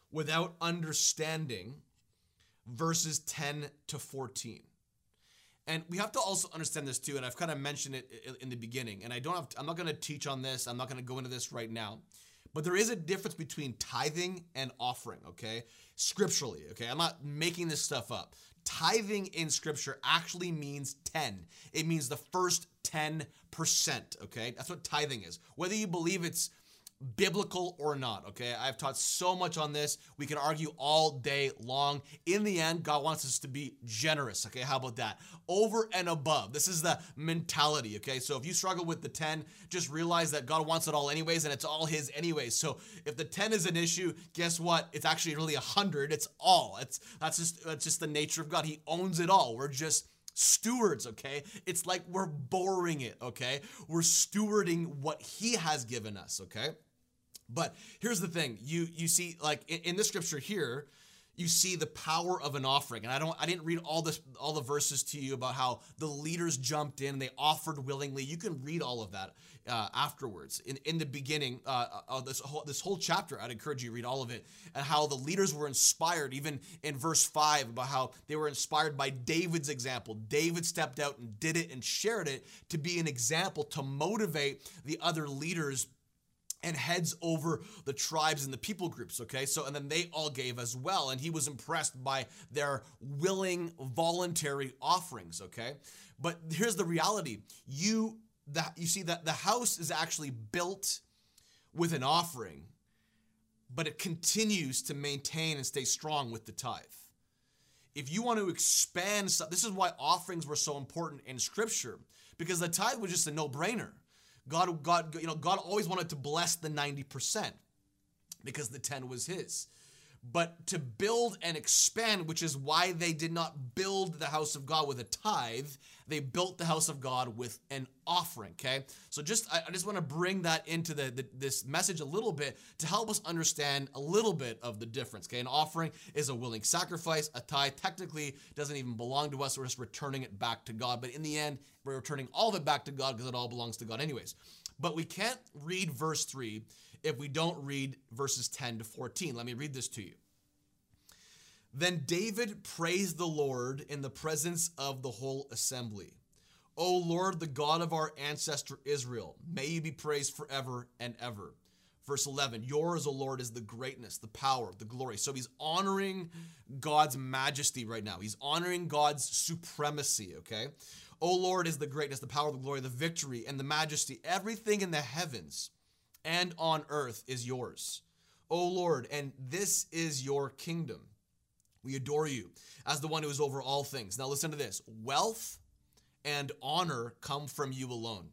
without understanding verses 10 to 14. And we have to also understand this too, and I've kind of mentioned it in the beginning, and I don't have, to, I'm not going to teach on this, I'm not going to go into this right now, but there is a difference between tithing and offering, okay? Scripturally, okay? I'm not making this stuff up. Tithing in scripture actually means 10. It means the first 10%, okay? That's what tithing is. Whether you believe it's biblical or not, okay? I've taught so much on this. We can argue all day long. In the end, God wants us to be generous, okay? How about that? Over and above. This is the mentality, okay? So if you struggle with the 10, just realize that God wants it all anyways and it's all his anyways. So if the 10 is an issue, guess what? It's actually really 100. It's all. It's that's just that's just the nature of God. He owns it all. We're just stewards, okay? It's like we're boring it, okay? We're stewarding what he has given us, okay? But here's the thing. You you see like in, in the scripture here, you see the power of an offering. And I don't I didn't read all this all the verses to you about how the leaders jumped in, and they offered willingly. You can read all of that uh, afterwards. In in the beginning uh, uh, this whole this whole chapter, I'd encourage you to read all of it and how the leaders were inspired even in verse 5 about how they were inspired by David's example. David stepped out and did it and shared it to be an example to motivate the other leaders and heads over the tribes and the people groups okay? So and then they all gave as well and he was impressed by their willing voluntary offerings okay? But here's the reality. You that you see that the house is actually built with an offering but it continues to maintain and stay strong with the tithe. If you want to expand this is why offerings were so important in scripture because the tithe was just a no-brainer God, God, you know, God always wanted to bless the 90% because the 10 was his. But to build and expand, which is why they did not build the house of God with a tithe, they built the house of God with an offering. Okay, so just I, I just want to bring that into the, the, this message a little bit to help us understand a little bit of the difference. Okay, an offering is a willing sacrifice. A tithe technically doesn't even belong to us. We're just returning it back to God. But in the end, we're returning all of it back to God because it all belongs to God, anyways. But we can't read verse three if we don't read verses 10 to 14. Let me read this to you. Then David praised the Lord in the presence of the whole assembly. O Lord, the God of our ancestor Israel, may you be praised forever and ever. Verse 11, yours, O Lord, is the greatness, the power, the glory. So he's honoring God's majesty right now. He's honoring God's supremacy, okay? O Lord is the greatness, the power, the glory, the victory, and the majesty. Everything in the heavens and on earth is yours, O Lord, and this is your kingdom. We adore you as the one who is over all things. Now, listen to this wealth and honor come from you alone.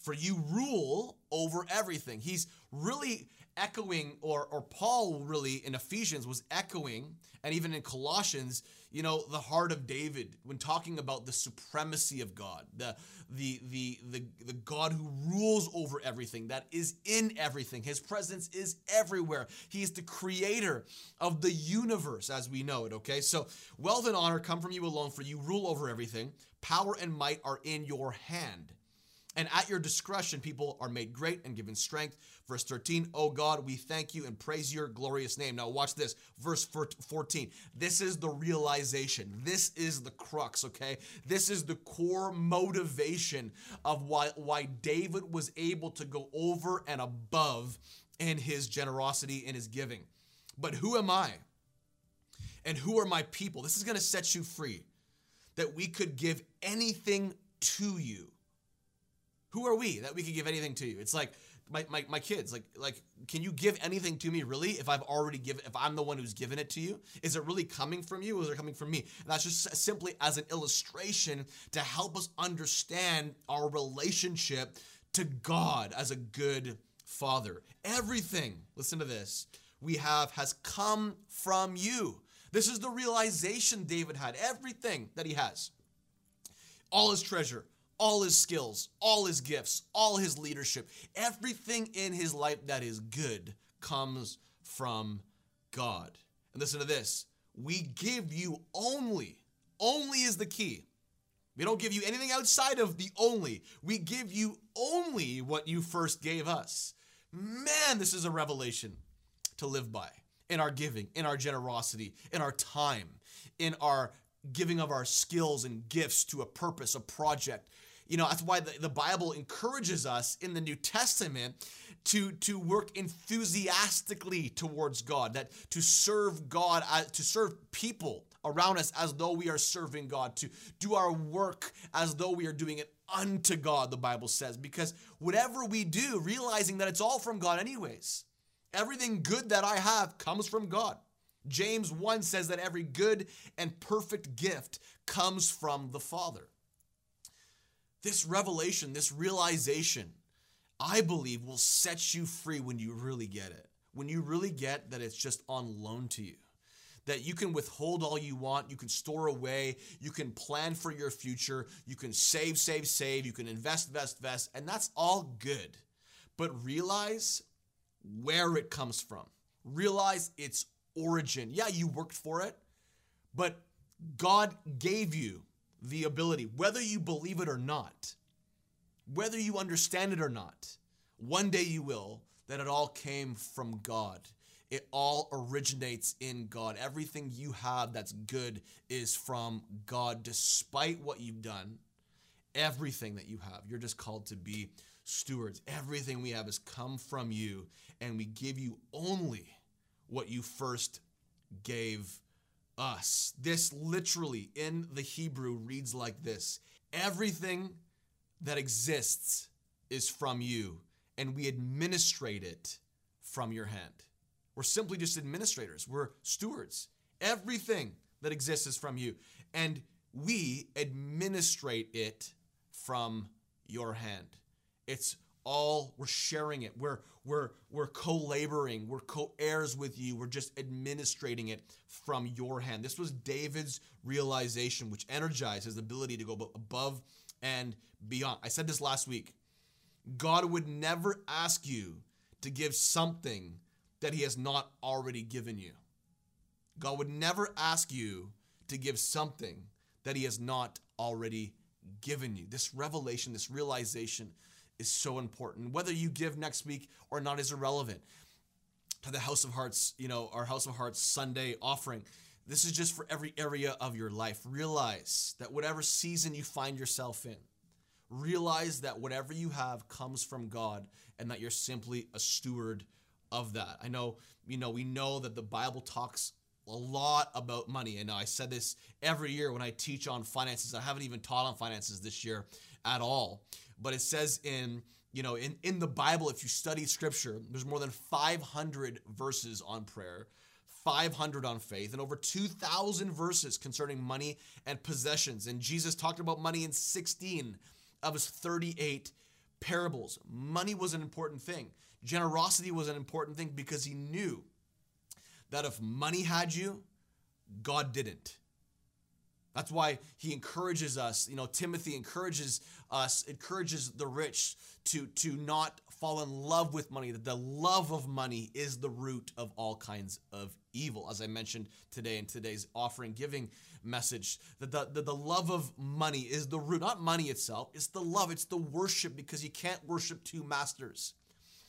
For you rule over everything. He's really echoing, or, or Paul really in Ephesians was echoing, and even in Colossians, you know, the heart of David when talking about the supremacy of God, the the the the, the God who rules over everything, that is in everything. His presence is everywhere. He is the creator of the universe as we know it, okay? So, wealth and honor come from you alone, for you rule over everything. Power and might are in your hand. And at your discretion, people are made great and given strength. Verse 13, oh God, we thank you and praise your glorious name. Now, watch this. Verse 14. This is the realization. This is the crux, okay? This is the core motivation of why, why David was able to go over and above in his generosity and his giving. But who am I? And who are my people? This is going to set you free that we could give anything to you who are we that we could give anything to you? It's like my, my, my kids, like like can you give anything to me really if I've already given if I'm the one who's given it to you? Is it really coming from you or is it coming from me? And that's just simply as an illustration to help us understand our relationship to God as a good father. Everything, listen to this, we have has come from you. This is the realization David had. Everything that he has, all his treasure, all his skills, all his gifts, all his leadership, everything in his life that is good comes from God. And listen to this we give you only, only is the key. We don't give you anything outside of the only. We give you only what you first gave us. Man, this is a revelation to live by in our giving, in our generosity, in our time, in our giving of our skills and gifts to a purpose, a project, you know, that's why the, the Bible encourages us in the New Testament to, to work enthusiastically towards God, that to serve God, uh, to serve people around us as though we are serving God, to do our work as though we are doing it unto God, the Bible says. Because whatever we do, realizing that it's all from God, anyways. Everything good that I have comes from God. James 1 says that every good and perfect gift comes from the Father. This revelation, this realization, I believe will set you free when you really get it. When you really get that it's just on loan to you. That you can withhold all you want, you can store away, you can plan for your future, you can save, save, save, you can invest, invest, invest, and that's all good. But realize where it comes from. Realize its origin. Yeah, you worked for it, but God gave you the ability, whether you believe it or not, whether you understand it or not, one day you will, that it all came from God. It all originates in God. Everything you have that's good is from God, despite what you've done. Everything that you have, you're just called to be stewards. Everything we have has come from you, and we give you only what you first gave us. This literally in the Hebrew reads like this Everything that exists is from you, and we administrate it from your hand. We're simply just administrators, we're stewards. Everything that exists is from you, and we administrate it from your hand. It's all we're sharing it. We're we're we're co-laboring. We're co-heirs with you. We're just administrating it from your hand. This was David's realization, which energized his ability to go above and beyond. I said this last week. God would never ask you to give something that he has not already given you. God would never ask you to give something that he has not already given you. This revelation, this realization is so important. Whether you give next week or not is irrelevant. To the House of Hearts, you know, our House of Hearts Sunday offering. This is just for every area of your life. Realize that whatever season you find yourself in, realize that whatever you have comes from God and that you're simply a steward of that. I know, you know, we know that the Bible talks a lot about money. And I said this every year when I teach on finances. I haven't even taught on finances this year at all. But it says in you know in, in the Bible, if you study scripture, there's more than 500 verses on prayer. 500 on faith and over 2,000 verses concerning money and possessions. And Jesus talked about money in 16 of his 38 parables. Money was an important thing. Generosity was an important thing because he knew that if money had you, God didn't. That's why he encourages us, you know, Timothy encourages us, encourages the rich to, to not fall in love with money, that the love of money is the root of all kinds of evil, as I mentioned today in today's offering giving message. That the, the, the love of money is the root, not money itself, it's the love, it's the worship, because you can't worship two masters.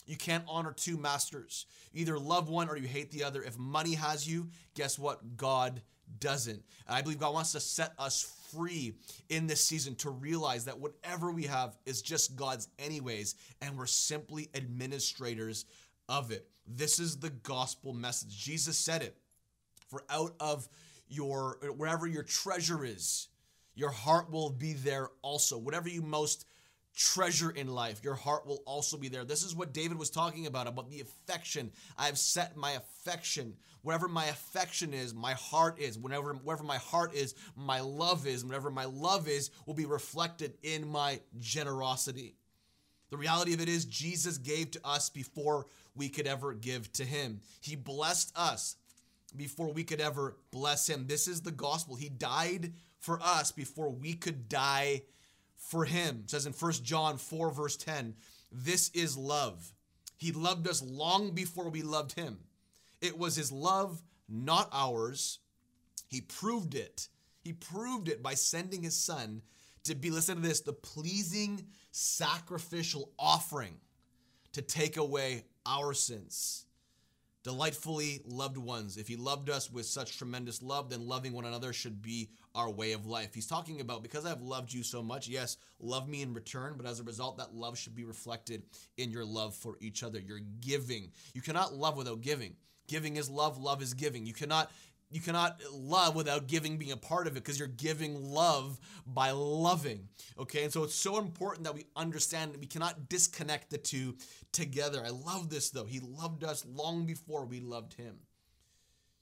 You can't honor two masters. You either love one or you hate the other. If money has you, guess what? God doesn't. And I believe God wants to set us free in this season to realize that whatever we have is just God's, anyways, and we're simply administrators of it. This is the gospel message. Jesus said it. For out of your, wherever your treasure is, your heart will be there also. Whatever you most treasure in life. Your heart will also be there. This is what David was talking about about the affection. I've set my affection. Wherever my affection is, my heart is. Whenever wherever my heart is, my love is. Whenever my love is, will be reflected in my generosity. The reality of it is Jesus gave to us before we could ever give to him. He blessed us before we could ever bless him. This is the gospel. He died for us before we could die for him. It says in 1 John 4, verse 10, this is love. He loved us long before we loved him. It was his love, not ours. He proved it. He proved it by sending his son to be, listen to this, the pleasing sacrificial offering to take away our sins delightfully loved ones. If he loved us with such tremendous love, then loving one another should be our way of life. He's talking about because I've loved you so much, yes, love me in return, but as a result, that love should be reflected in your love for each other. Your giving. You cannot love without giving. Giving is love, love is giving. You cannot you cannot love without giving being a part of it because you're giving love by loving. Okay, and so it's so important that we understand that we cannot disconnect the two together. I love this though. He loved us long before we loved him.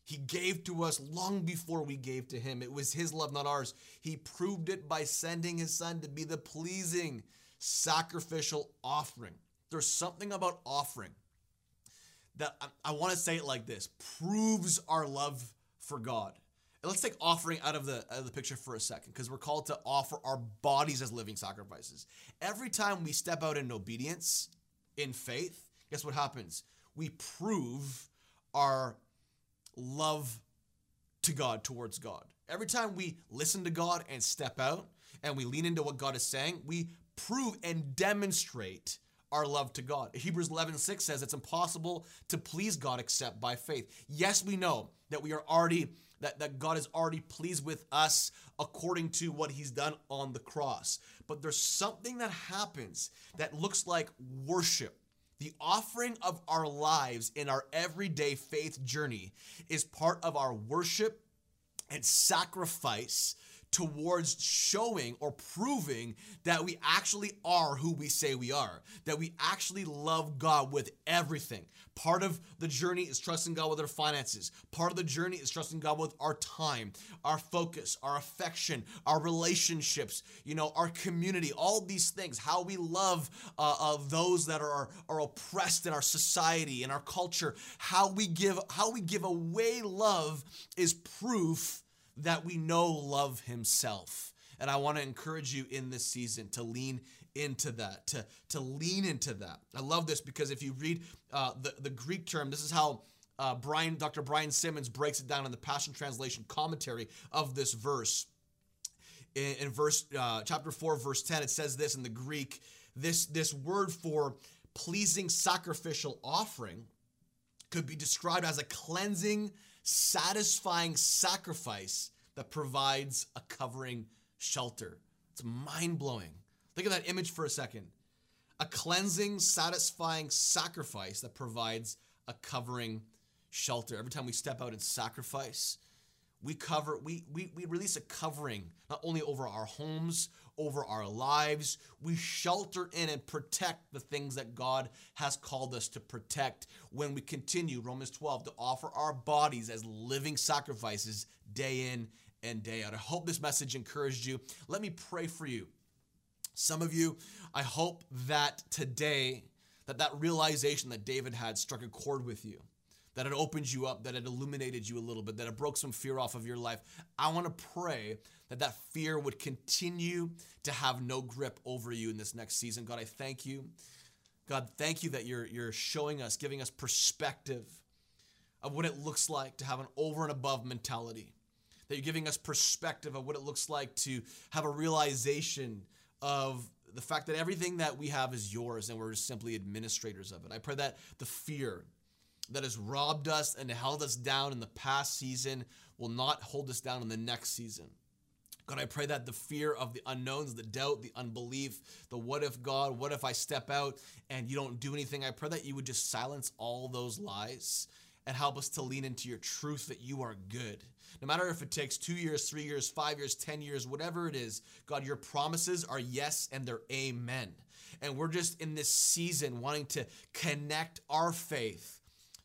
He gave to us long before we gave to him. It was his love, not ours. He proved it by sending his son to be the pleasing sacrificial offering. There's something about offering that I, I want to say it like this proves our love for God. And let's take offering out of the out of the picture for a second because we're called to offer our bodies as living sacrifices. Every time we step out in obedience, in faith, guess what happens? We prove our love to God towards God. Every time we listen to God and step out and we lean into what God is saying, we prove and demonstrate our love to God. Hebrews 11 6 says it's impossible to please God except by faith. Yes, we know that we are already, that, that God is already pleased with us according to what he's done on the cross. But there's something that happens that looks like worship. The offering of our lives in our everyday faith journey is part of our worship and sacrifice towards showing or proving that we actually are who we say we are, that we actually love God with everything. Part of the journey is trusting God with our finances. Part of the journey is trusting God with our time, our focus, our affection, our relationships, you know, our community, all these things, how we love uh, uh, those that are, are oppressed in our society, in our culture, how we give, how we give away love is proof that we know love himself. And I want to encourage you in this season to lean into that, to, to lean into that. I love this because if you read uh, the, the Greek term, this is how uh, Brian, Dr. Brian Simmons breaks it down in the Passion Translation commentary of this verse. In, in verse uh, chapter 4, verse 10, it says this in the Greek, this, this word for pleasing sacrificial offering could be described as a cleansing, satisfying sacrifice that provides a covering shelter. It's mind blowing. Think of that image for a second. A cleansing, satisfying sacrifice that provides a covering shelter. Every time we step out and sacrifice, we cover we, we we release a covering not only over our homes over our lives. We shelter in and protect the things that god has called us to protect. When we continue romans 12 to offer our bodies as living sacrifices day in and day out. I hope this message encouraged you. Let me pray for you. Some of you i hope that today that that realization that david had struck a chord with you that it opened you up, that it illuminated you a little bit, that it broke some fear off of your life. I want to pray that that fear would continue to have no grip over you in this next season. God, I thank you. God, thank you that you're you're showing us, giving us perspective of what it looks like to have an over and above mentality. That you're giving us perspective of what it looks like to have a realization of the fact that everything that we have is yours and we're simply administrators of it. I pray that the fear that has robbed us and held us down in the past season will not hold us down in the next season. God, I pray that the fear of the unknowns, the doubt, the unbelief, the what if God, what if I step out and you don't do anything, I pray that you would just silence all those lies and help us to lean into your truth that you are good. No matter if it takes two years, three years, five years, 10 years, whatever it is, God, your promises are yes and they're amen. And we're just in this season wanting to connect our faith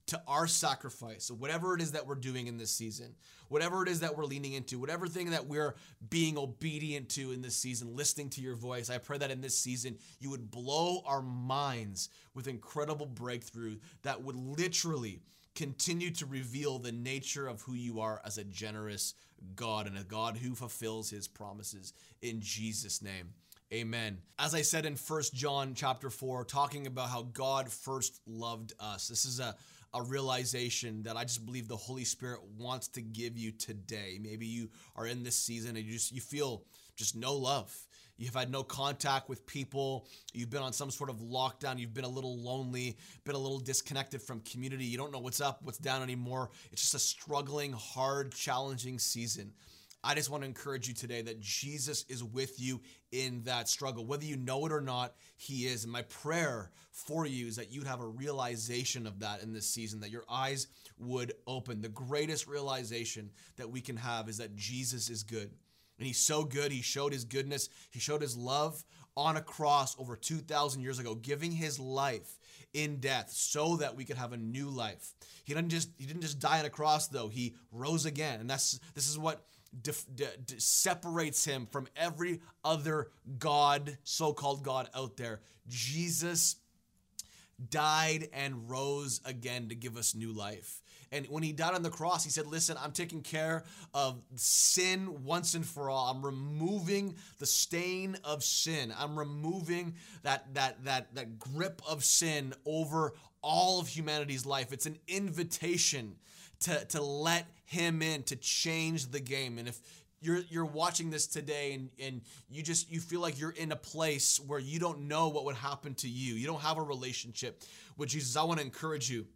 to our sacrifice. Whatever it is that we're doing in this season, whatever it is that we're leaning into, whatever thing that we're being obedient to in this season, listening to your voice, I pray that in this season you would blow our minds with incredible breakthrough that would literally continue to reveal the nature of who you are as a generous God and a God who fulfills his promises in Jesus name. Amen. As I said in First John chapter 4 talking about how God first loved us. This is a a realization that I just believe the Holy Spirit wants to give you today. Maybe you are in this season and you just you feel just no love. You've had no contact with people. You've been on some sort of lockdown. You've been a little lonely, been a little disconnected from community. You don't know what's up, what's down anymore. It's just a struggling, hard, challenging season. I just want to encourage you today that Jesus is with you in that struggle. Whether you know it or not, He is. And my prayer for you is that you'd have a realization of that in this season, that your eyes would open. The greatest realization that we can have is that Jesus is good. And He's so good. He showed His goodness, He showed His love on a cross over 2,000 years ago, giving His life in death so that we could have a new life. He didn't just he didn't just die on a cross though. He rose again. And that's this is what de, de, separates him from every other God, so called God out there. Jesus died and rose again to give us new life. And when he died on the cross, he said, Listen, I'm taking care of sin once and for all. I'm removing the stain of sin. I'm removing that, that, that, that grip of sin over all of humanity's life. It's an invitation to, to let him in to change the game. And if you're you're watching this today and, and you just you feel like you're in a place where you don't know what would happen to you. You don't have a relationship with Jesus. I want to encourage you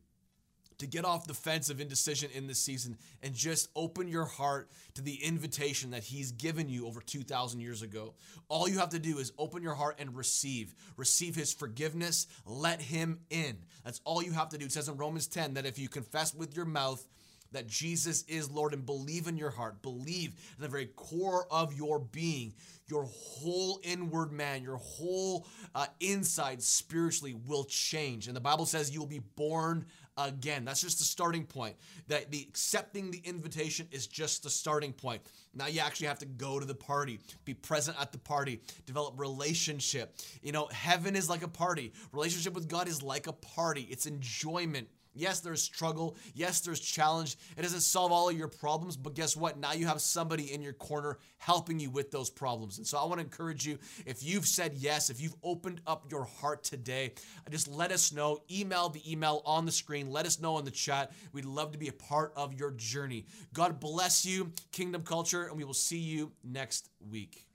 to get off the fence of indecision in this season and just open your heart to the invitation that he's given you over 2000 years ago. All you have to do is open your heart and receive. Receive his forgiveness, let him in. That's all you have to do. It says in Romans 10 that if you confess with your mouth that Jesus is Lord and believe in your heart, believe in the very core of your being, your whole inward man, your whole uh, inside spiritually will change. And the Bible says you will be born again. That's just the starting point. That the accepting the invitation is just the starting point. Now you actually have to go to the party, be present at the party, develop relationship. You know, heaven is like a party. Relationship with God is like a party. It's enjoyment. Yes, there's struggle. Yes, there's challenge. It doesn't solve all of your problems, but guess what? Now you have somebody in your corner helping you with those problems. And so I want to encourage you if you've said yes, if you've opened up your heart today, just let us know. Email the email on the screen. Let us know in the chat. We'd love to be a part of your journey. God bless you, Kingdom Culture, and we will see you next week.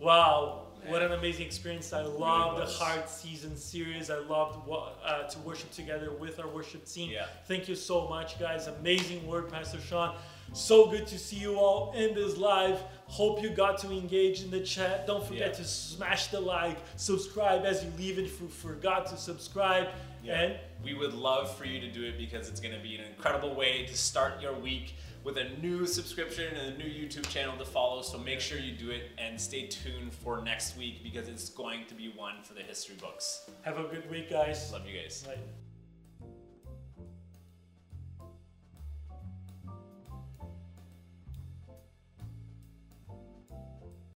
Wow, what an amazing experience. I love the Heart Season series. I loved uh, to worship together with our worship team. Yeah. Thank you so much, guys. Amazing word, Pastor Sean. So good to see you all in this live. Hope you got to engage in the chat. Don't forget Yeah. to smash the like, subscribe as you leave it if you forgot to subscribe. And we would love for you to do it because it's going to be an incredible way to start your week with a new subscription and a new YouTube channel to follow. So make sure you do it and stay tuned for next week because it's going to be one for the history books. have a good week, guys. Love you guys. Bye.